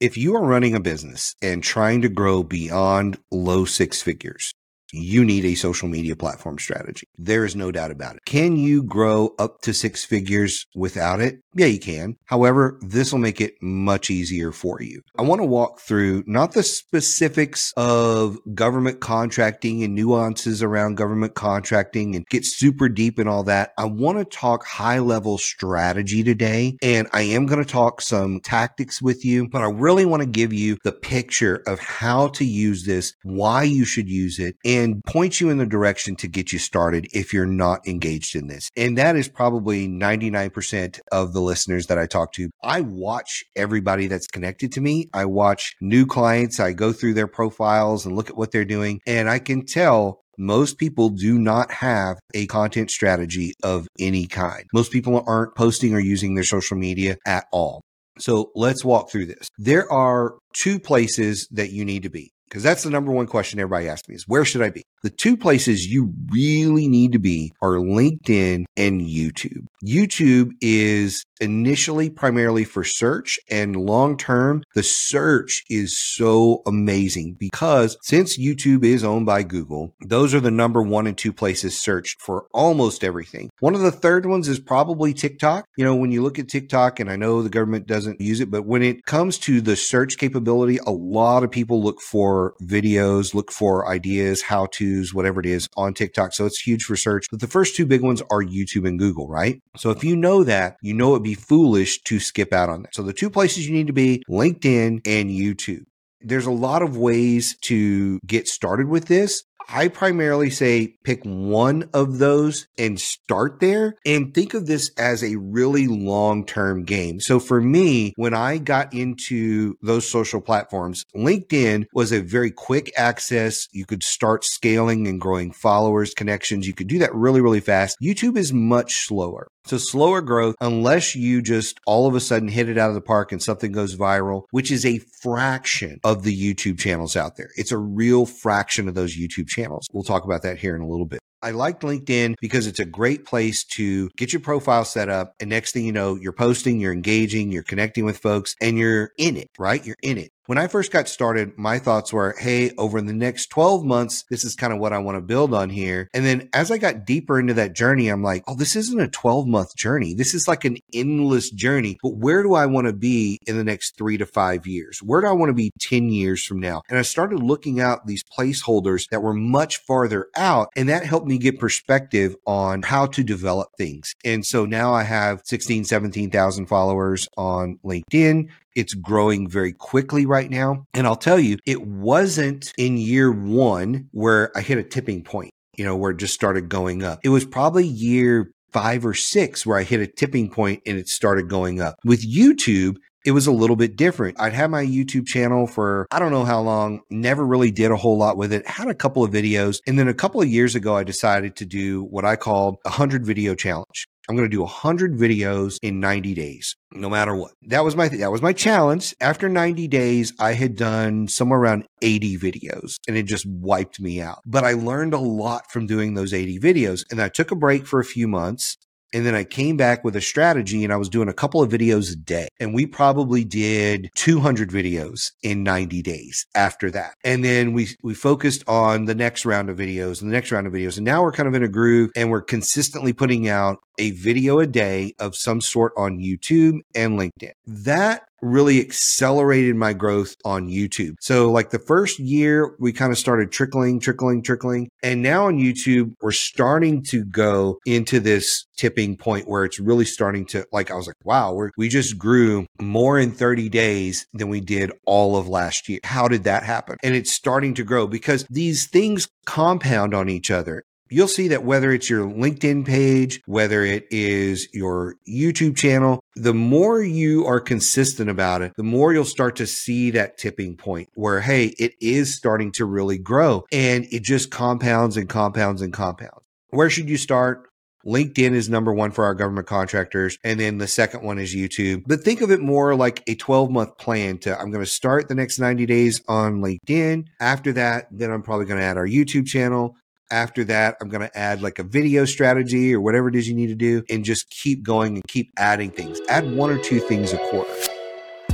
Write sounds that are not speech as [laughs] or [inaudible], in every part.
If you are running a business and trying to grow beyond low six figures, you need a social media platform strategy. There is no doubt about it. Can you grow up to six figures without it? Yeah, you can. However, this will make it much easier for you. I want to walk through not the specifics of government contracting and nuances around government contracting and get super deep in all that. I want to talk high level strategy today. And I am going to talk some tactics with you, but I really want to give you the picture of how to use this, why you should use it, and and point you in the direction to get you started if you're not engaged in this. And that is probably 99% of the listeners that I talk to. I watch everybody that's connected to me. I watch new clients. I go through their profiles and look at what they're doing. And I can tell most people do not have a content strategy of any kind. Most people aren't posting or using their social media at all. So let's walk through this. There are two places that you need to be because that's the number one question everybody asks me is where should I be? The two places you really need to be are LinkedIn and YouTube. YouTube is initially primarily for search and long term, the search is so amazing because since YouTube is owned by Google, those are the number one and two places searched for almost everything. One of the third ones is probably TikTok. You know, when you look at TikTok, and I know the government doesn't use it, but when it comes to the search capability, a lot of people look for videos, look for ideas, how to's, whatever it is on TikTok. So it's huge for search. But the first two big ones are YouTube and Google, right? So if you know that, you know it'd be foolish to skip out on that. So the two places you need to be LinkedIn and YouTube. There's a lot of ways to get started with this. I primarily say pick one of those and start there and think of this as a really long term game. So for me, when I got into those social platforms, LinkedIn was a very quick access. You could start scaling and growing followers, connections. You could do that really, really fast. YouTube is much slower. So slower growth unless you just all of a sudden hit it out of the park and something goes viral, which is a fraction of the YouTube channels out there. It's a real fraction of those YouTube channels. We'll talk about that here in a little bit. I like LinkedIn because it's a great place to get your profile set up. And next thing you know, you're posting, you're engaging, you're connecting with folks, and you're in it, right? You're in it. When I first got started, my thoughts were, hey, over the next 12 months, this is kind of what I want to build on here. And then as I got deeper into that journey, I'm like, oh, this isn't a 12 month journey. This is like an endless journey. But where do I want to be in the next three to five years? Where do I want to be 10 years from now? And I started looking out these placeholders that were much farther out. And that helped me get perspective on how to develop things. And so now I have 16, 17,000 followers on LinkedIn. It's growing very quickly right now. And I'll tell you, it wasn't in year one where I hit a tipping point, you know, where it just started going up. It was probably year five or six where I hit a tipping point and it started going up. With YouTube, it was a little bit different. I'd had my YouTube channel for I don't know how long, never really did a whole lot with it, had a couple of videos. And then a couple of years ago, I decided to do what I called a 100 video challenge. I'm going to do 100 videos in 90 days, no matter what. That was my that was my challenge. After 90 days, I had done somewhere around 80 videos and it just wiped me out. But I learned a lot from doing those 80 videos and I took a break for a few months and then I came back with a strategy and I was doing a couple of videos a day. And we probably did 200 videos in 90 days after that. And then we, we focused on the next round of videos and the next round of videos. And now we're kind of in a groove and we're consistently putting out a video a day of some sort on YouTube and LinkedIn. That really accelerated my growth on YouTube. So like the first year we kind of started trickling, trickling, trickling. And now on YouTube, we're starting to go into this tipping point where it's really starting to like, I was like, wow, we we just grew more in 30 days than we did all of last year. How did that happen? And it's starting to grow because these things compound on each other you'll see that whether it's your LinkedIn page, whether it is your YouTube channel, the more you are consistent about it, the more you'll start to see that tipping point where, hey, it is starting to really grow and it just compounds and compounds and compounds. Where should you start? LinkedIn is number one for our government contractors. And then the second one is YouTube. But think of it more like a 12 month plan to I'm going to start the next 90 days on LinkedIn. After that, then I'm probably going to add our YouTube channel. After that, I'm going to add like a video strategy or whatever it is you need to do and just keep going and keep adding things. Add one or two things a quarter.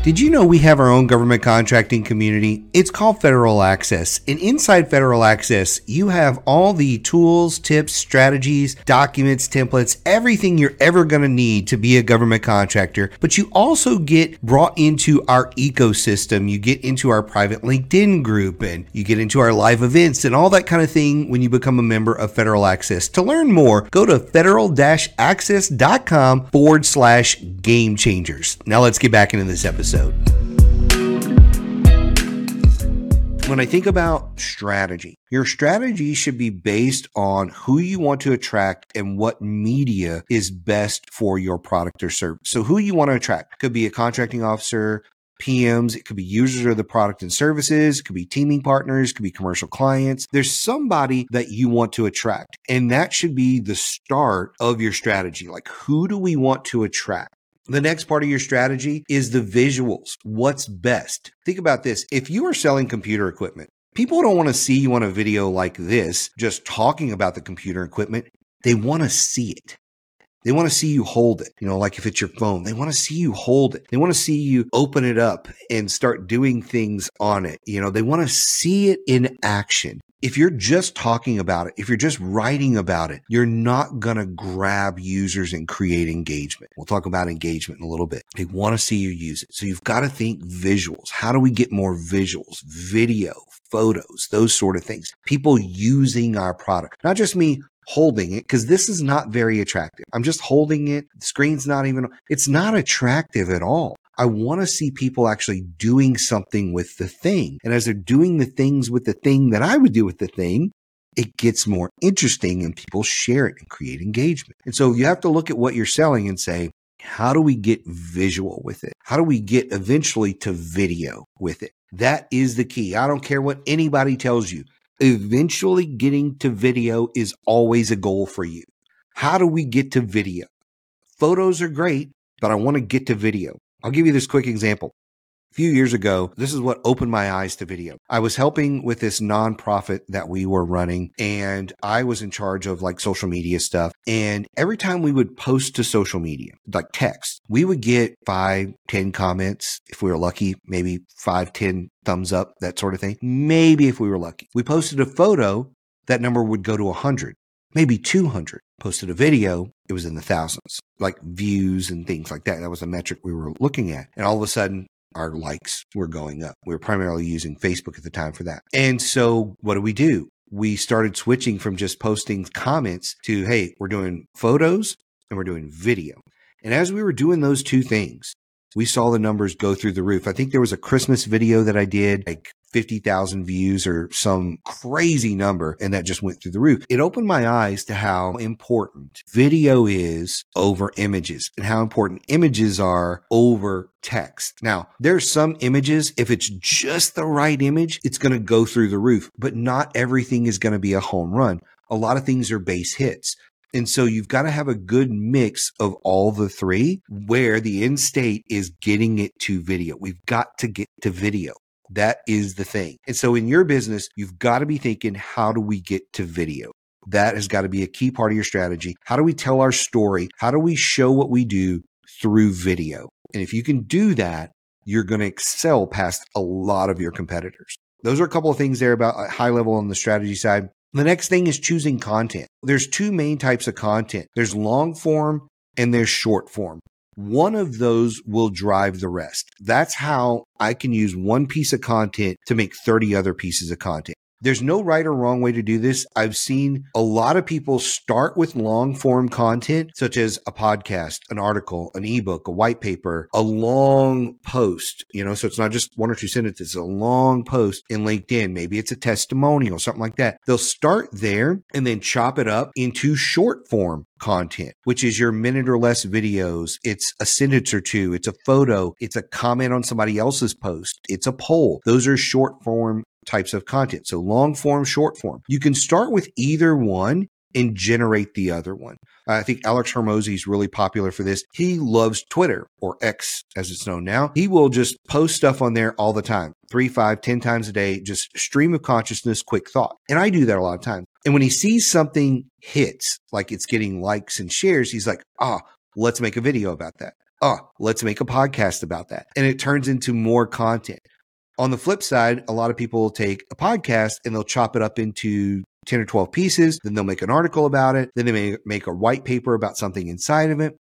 Did you know we have our own government contracting community? It's called Federal Access. And inside Federal Access, you have all the tools, tips, strategies, documents, templates, everything you're ever going to need to be a government contractor. But you also get brought into our ecosystem. You get into our private LinkedIn group and you get into our live events and all that kind of thing when you become a member of Federal Access. To learn more, go to federal-access.com forward slash game changers. Now let's get back into this episode episode. When I think about strategy, your strategy should be based on who you want to attract and what media is best for your product or service. So who you want to attract could be a contracting officer, PMs, it could be users of the product and services, it could be teaming partners, it could be commercial clients. There's somebody that you want to attract, and that should be the start of your strategy. Like, who do we want to attract? The next part of your strategy is the visuals. What's best? Think about this. If you are selling computer equipment, people don't want to see you on a video like this, just talking about the computer equipment. They want to see it. They want to see you hold it, you know, like if it's your phone, they want to see you hold it. They want to see you open it up and start doing things on it. You know, they want to see it in action if you're just talking about it, if you're just writing about it, you're not going to grab users and create engagement. We'll talk about engagement in a little bit. They want to see you use it. So you've got to think visuals. How do we get more visuals, video, photos, those sort of things? People using our product, not just me holding it because this is not very attractive. I'm just holding it. The screen's not even, it's not attractive at all. I want to see people actually doing something with the thing. And as they're doing the things with the thing that I would do with the thing, it gets more interesting and people share it and create engagement. And so you have to look at what you're selling and say, how do we get visual with it? How do we get eventually to video with it? That is the key. I don't care what anybody tells you. Eventually getting to video is always a goal for you. How do we get to video? Photos are great, but I want to get to video. I'll give you this quick example. Few years ago, this is what opened my eyes to video. I was helping with this nonprofit that we were running and I was in charge of like social media stuff. And every time we would post to social media, like text, we would get five, ten comments. If we were lucky, maybe five, ten thumbs up, that sort of thing. Maybe if we were lucky. We posted a photo, that number would go to a hundred maybe 200. Posted a video, it was in the thousands, like views and things like that. That was a metric we were looking at. And all of a sudden, our likes were going up. We were primarily using Facebook at the time for that. And so what do we do? We started switching from just posting comments to, hey, we're doing photos and we're doing video. And as we were doing those two things, we saw the numbers go through the roof. I think there was a Christmas video that I did like 50,000 views or some crazy number. And that just went through the roof. It opened my eyes to how important video is over images and how important images are over text. Now, there's some images, if it's just the right image, it's going to go through the roof, but not everything is going to be a home run. A lot of things are base hits. And so you've got to have a good mix of all the three where the end state is getting it to video. We've got to get to video. That is the thing. And so in your business, you've got to be thinking, how do we get to video? That has got to be a key part of your strategy. How do we tell our story? How do we show what we do through video? And if you can do that, you're going to excel past a lot of your competitors. Those are a couple of things there about uh, high level on the strategy side. The next thing is choosing content. There's two main types of content. There's long form and there's short form one of those will drive the rest. That's how I can use one piece of content to make 30 other pieces of content. There's no right or wrong way to do this. I've seen a lot of people start with long form content, such as a podcast, an article, an ebook, a white paper, a long post, you know, so it's not just one or two sentences, a long post in LinkedIn. Maybe it's a testimonial, something like that. They'll start there and then chop it up into short form content, which is your minute or less videos. It's a sentence or two. It's a photo. It's a comment on somebody else's post. It's a poll. Those are short form types of content. So long form, short form. You can start with either one and generate the other one. I think Alex Hormozi is really popular for this. He loves Twitter or X as it's known now. He will just post stuff on there all the time, three, five, ten times a day, just stream of consciousness, quick thought. And I do that a lot of times. And when he sees something hits, like it's getting likes and shares, he's like, ah, let's make a video about that Oh, let's make a podcast about that. And it turns into more content. On the flip side, a lot of people take a podcast and they'll chop it up into 10 or 12 pieces. Then they'll make an article about it. Then they may make a white paper about something inside of it.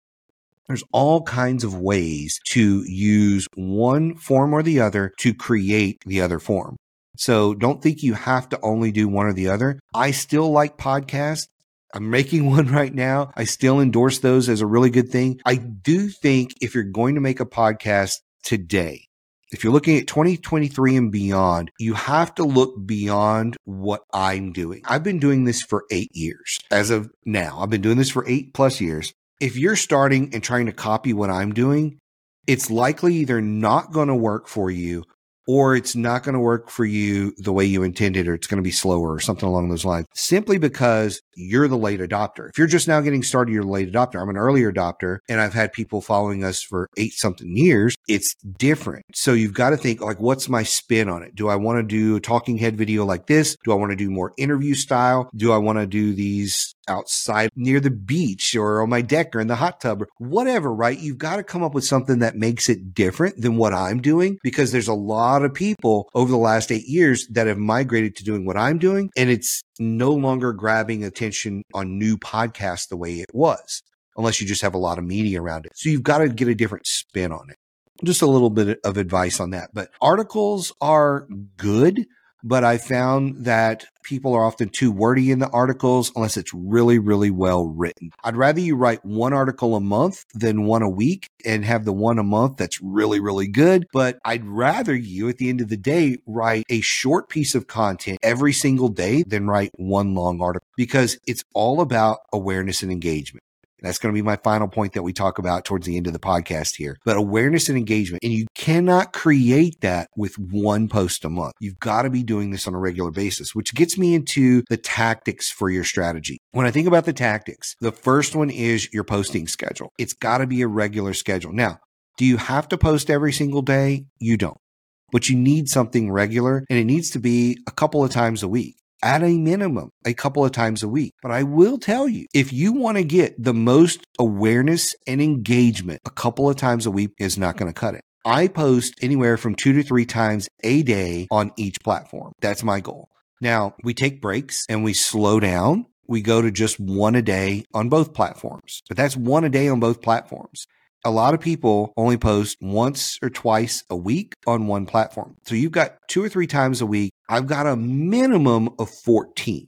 There's all kinds of ways to use one form or the other to create the other form. So don't think you have to only do one or the other. I still like podcasts. I'm making [laughs] one right now. I still endorse those as a really good thing. I do think if you're going to make a podcast today, if you're looking at 2023 and beyond, you have to look beyond what I'm doing. I've been doing this for eight years as of now. I've been doing this for eight plus years if you're starting and trying to copy what I'm doing, it's likely either not going to work for you or it's not going to work for you the way you intended, or it's going to be slower or something along those lines, simply because you're the late adopter. If you're just now getting started, you're the late adopter. I'm an earlier adopter and I've had people following us for eight something years. It's different. So you've got to think like, what's my spin on it? Do I want to do a talking head video like this? Do I want to do more interview style? Do I want to do these outside near the beach or on my deck or in the hot tub or whatever, right? You've got to come up with something that makes it different than what I'm doing because there's a lot of people over the last eight years that have migrated to doing what I'm doing. And it's no longer grabbing attention on new podcasts the way it was, unless you just have a lot of media around it. So you've got to get a different spin on it. Just a little bit of advice on that. But articles are good but I found that people are often too wordy in the articles unless it's really, really well written. I'd rather you write one article a month than one a week and have the one a month that's really, really good. But I'd rather you at the end of the day write a short piece of content every single day than write one long article because it's all about awareness and engagement. That's going to be my final point that we talk about towards the end of the podcast here. But awareness and engagement. And you cannot create that with one post a month. You've got to be doing this on a regular basis, which gets me into the tactics for your strategy. When I think about the tactics, the first one is your posting schedule. It's got to be a regular schedule. Now, do you have to post every single day? You don't but you need something regular and it needs to be a couple of times a week at a minimum a couple of times a week. But I will tell you, if you want to get the most awareness and engagement, a couple of times a week is not going to cut it. I post anywhere from two to three times a day on each platform. That's my goal. Now we take breaks and we slow down. We go to just one a day on both platforms, but that's one a day on both platforms a lot of people only post once or twice a week on one platform. So you've got two or three times a week. I've got a minimum of 14.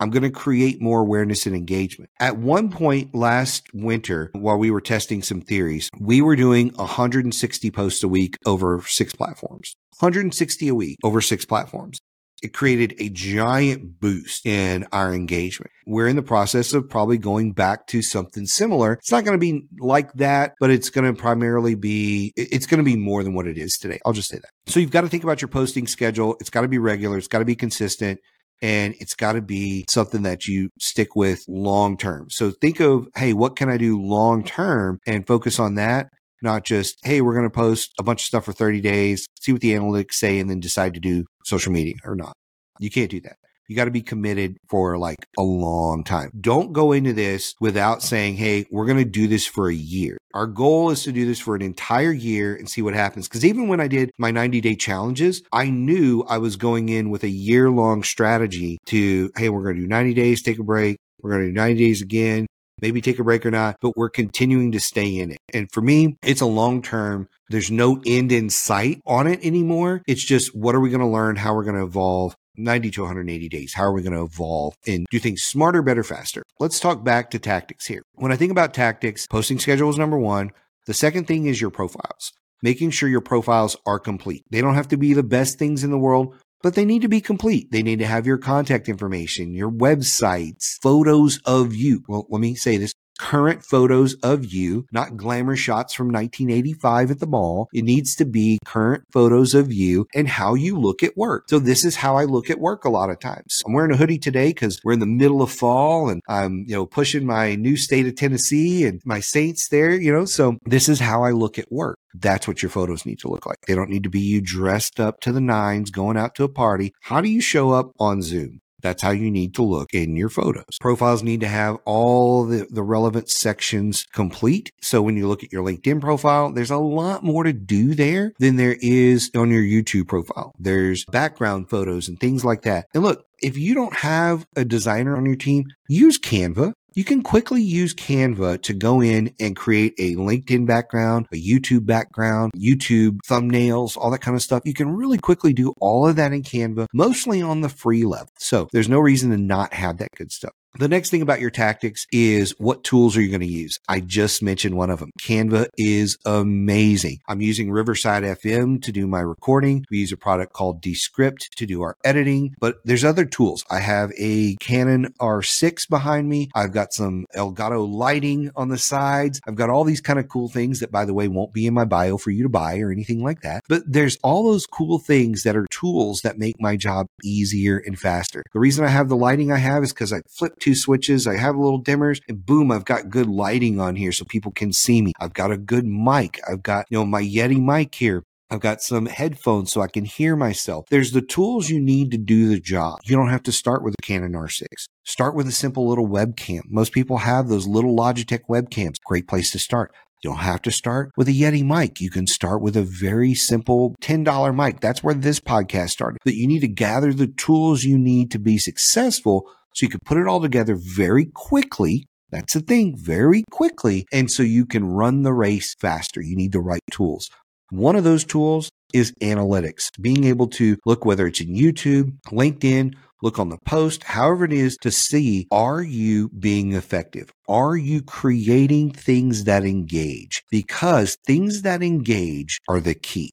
I'm going to create more awareness and engagement. At one point last winter, while we were testing some theories, we were doing 160 posts a week over six platforms. 160 a week over six platforms it created a giant boost in our engagement. We're in the process of probably going back to something similar. It's not going to be like that, but it's going to primarily be, it's going to be more than what it is today. I'll just say that. So you've got to think about your posting schedule. It's got to be regular. It's got to be consistent and it's got to be something that you stick with long term. So think of, hey, what can I do long term and focus on that? Not just, hey, we're going to post a bunch of stuff for 30 days, see what the analytics say, and then decide to do social media or not. You can't do that. You got to be committed for like a long time. Don't go into this without saying, Hey, we're going to do this for a year. Our goal is to do this for an entire year and see what happens. Cause even when I did my 90 day challenges, I knew I was going in with a year long strategy to, Hey, we're going to do 90 days, take a break. We're going to do 90 days again, maybe take a break or not, but we're continuing to stay in it. And for me, it's a long term. There's no end in sight on it anymore. It's just what are we going to learn? How we're going to evolve 90 to 180 days. How are we going to evolve and do things smarter, better, faster? Let's talk back to tactics here. When I think about tactics, posting schedule is number one. The second thing is your profiles, making sure your profiles are complete. They don't have to be the best things in the world, but they need to be complete. They need to have your contact information, your websites, photos of you. Well, let me say this current photos of you, not glamour shots from 1985 at the mall. It needs to be current photos of you and how you look at work. So this is how I look at work a lot of times. I'm wearing a hoodie today because we're in the middle of fall and I'm, you know, pushing my new state of Tennessee and my Saints there, you know, so this is how I look at work. That's what your photos need to look like. They don't need to be you dressed up to the nines going out to a party. How do you show up on Zoom? That's how you need to look in your photos. Profiles need to have all the, the relevant sections complete. So when you look at your LinkedIn profile, there's a lot more to do there than there is on your YouTube profile. There's background photos and things like that. And look, if you don't have a designer on your team, use Canva. You can quickly use Canva to go in and create a LinkedIn background, a YouTube background, YouTube thumbnails, all that kind of stuff. You can really quickly do all of that in Canva, mostly on the free level. So there's no reason to not have that good stuff. The next thing about your tactics is what tools are you going to use? I just mentioned one of them. Canva is amazing. I'm using Riverside FM to do my recording. We use a product called Descript to do our editing, but there's other tools. I have a Canon R6 behind me. I've got some Elgato lighting on the sides. I've got all these kind of cool things that, by the way, won't be in my bio for you to buy or anything like that. But there's all those cool things that are tools that make my job easier and faster. The reason I have the lighting I have is because I flip two switches. I have little dimmers and boom, I've got good lighting on here so people can see me. I've got a good mic. I've got, you know, my Yeti mic here. I've got some headphones so I can hear myself. There's the tools you need to do the job. You don't have to start with a Canon R6. Start with a simple little webcam. Most people have those little Logitech webcams. Great place to start. You don't have to start with a Yeti mic. You can start with a very simple $10 mic. That's where this podcast started. That you need to gather the tools you need to be successful so you can put it all together very quickly. That's the thing, very quickly. And so you can run the race faster. You need the right tools. One of those tools is analytics, being able to look whether it's in YouTube, LinkedIn, look on the post, however it is to see are you being effective? Are you creating things that engage? Because things that engage are the key.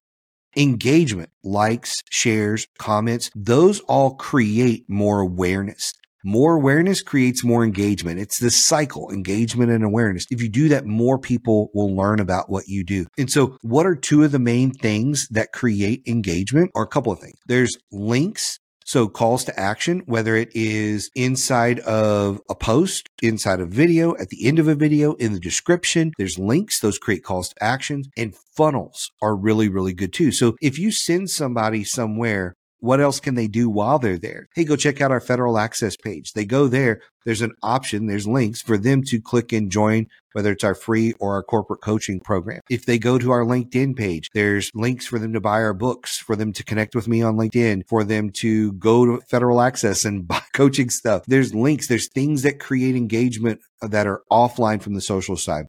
Engagement, likes, shares, comments, those all create more awareness. More awareness creates more engagement. It's this cycle, engagement and awareness. If you do that, more people will learn about what you do. And so what are two of the main things that create engagement or a couple of things? There's links so calls to action, whether it is inside of a post, inside a video, at the end of a video, in the description, there's links. Those create calls to actions and funnels are really, really good too. So if you send somebody somewhere what else can they do while they're there? Hey, go check out our federal access page. They go there. There's an option. There's links for them to click and join, whether it's our free or our corporate coaching program. If they go to our LinkedIn page, there's links for them to buy our books, for them to connect with me on LinkedIn, for them to go to federal access and [laughs] buy coaching stuff. There's links. There's things that create engagement that are offline from the social side.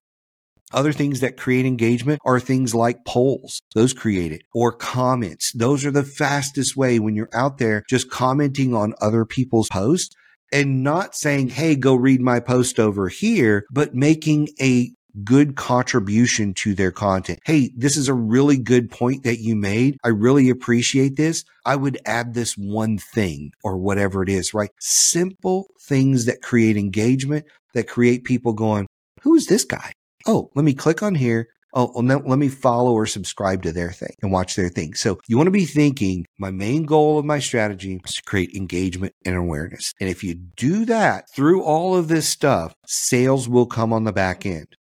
Other things that create engagement are things like polls. Those create it or comments. Those are the fastest way when you're out there just commenting on other people's posts and not saying, Hey, go read my post over here, but making a good contribution to their content. Hey, this is a really good point that you made. I really appreciate this. I would add this one thing or whatever it is, right? Simple things that create engagement, that create people going, who is this guy? Oh, let me click on here. Oh, well, let me follow or subscribe to their thing and watch their thing. So you want to be thinking my main goal of my strategy is to create engagement and awareness. And if you do that through all of this stuff, sales will come on the back end.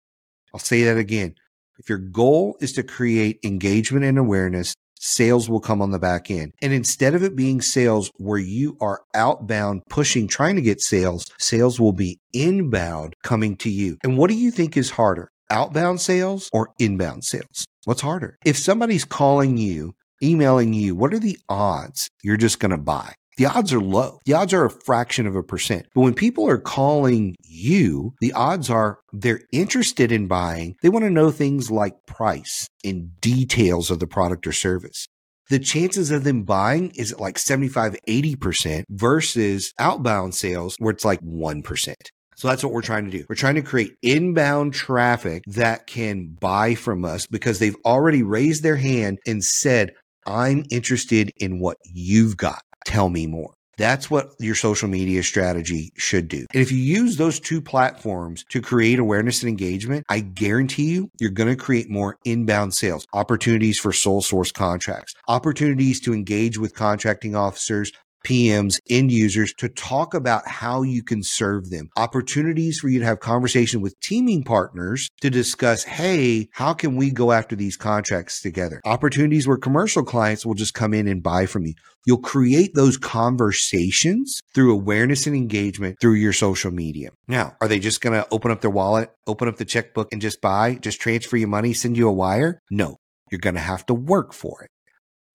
I'll say that again. If your goal is to create engagement and awareness, sales will come on the back end. And instead of it being sales where you are outbound pushing, trying to get sales, sales will be inbound coming to you. And what do you think is harder? Outbound sales or inbound sales? What's harder? If somebody's calling you, emailing you, what are the odds you're just going to buy? The odds are low. The odds are a fraction of a percent. But when people are calling you, the odds are they're interested in buying. They want to know things like price and details of the product or service. The chances of them buying is like 75, 80% versus outbound sales where it's like 1%. So that's what we're trying to do. We're trying to create inbound traffic that can buy from us because they've already raised their hand and said, I'm interested in what you've got tell me more. That's what your social media strategy should do. And if you use those two platforms to create awareness and engagement, I guarantee you, you're going to create more inbound sales, opportunities for sole source contracts, opportunities to engage with contracting officers, PMs, end users to talk about how you can serve them. Opportunities for you to have conversation with teaming partners to discuss, hey, how can we go after these contracts together? Opportunities where commercial clients will just come in and buy from you. You'll create those conversations through awareness and engagement through your social media. Now, are they just going to open up their wallet, open up the checkbook and just buy, just transfer your money, send you a wire? No, you're going to have to work for it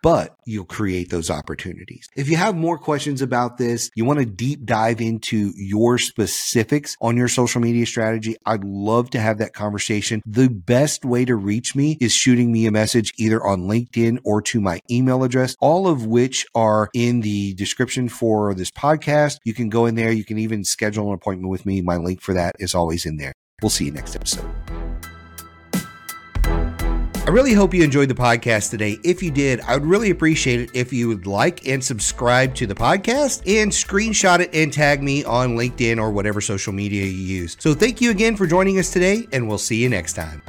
but you'll create those opportunities. If you have more questions about this, you want to deep dive into your specifics on your social media strategy, I'd love to have that conversation. The best way to reach me is shooting me a message either on LinkedIn or to my email address, all of which are in the description for this podcast. You can go in there. You can even schedule an appointment with me. My link for that is always in there. We'll see you next episode. I really hope you enjoyed the podcast today. If you did, I would really appreciate it if you would like and subscribe to the podcast and screenshot it and tag me on LinkedIn or whatever social media you use. So thank you again for joining us today, and we'll see you next time.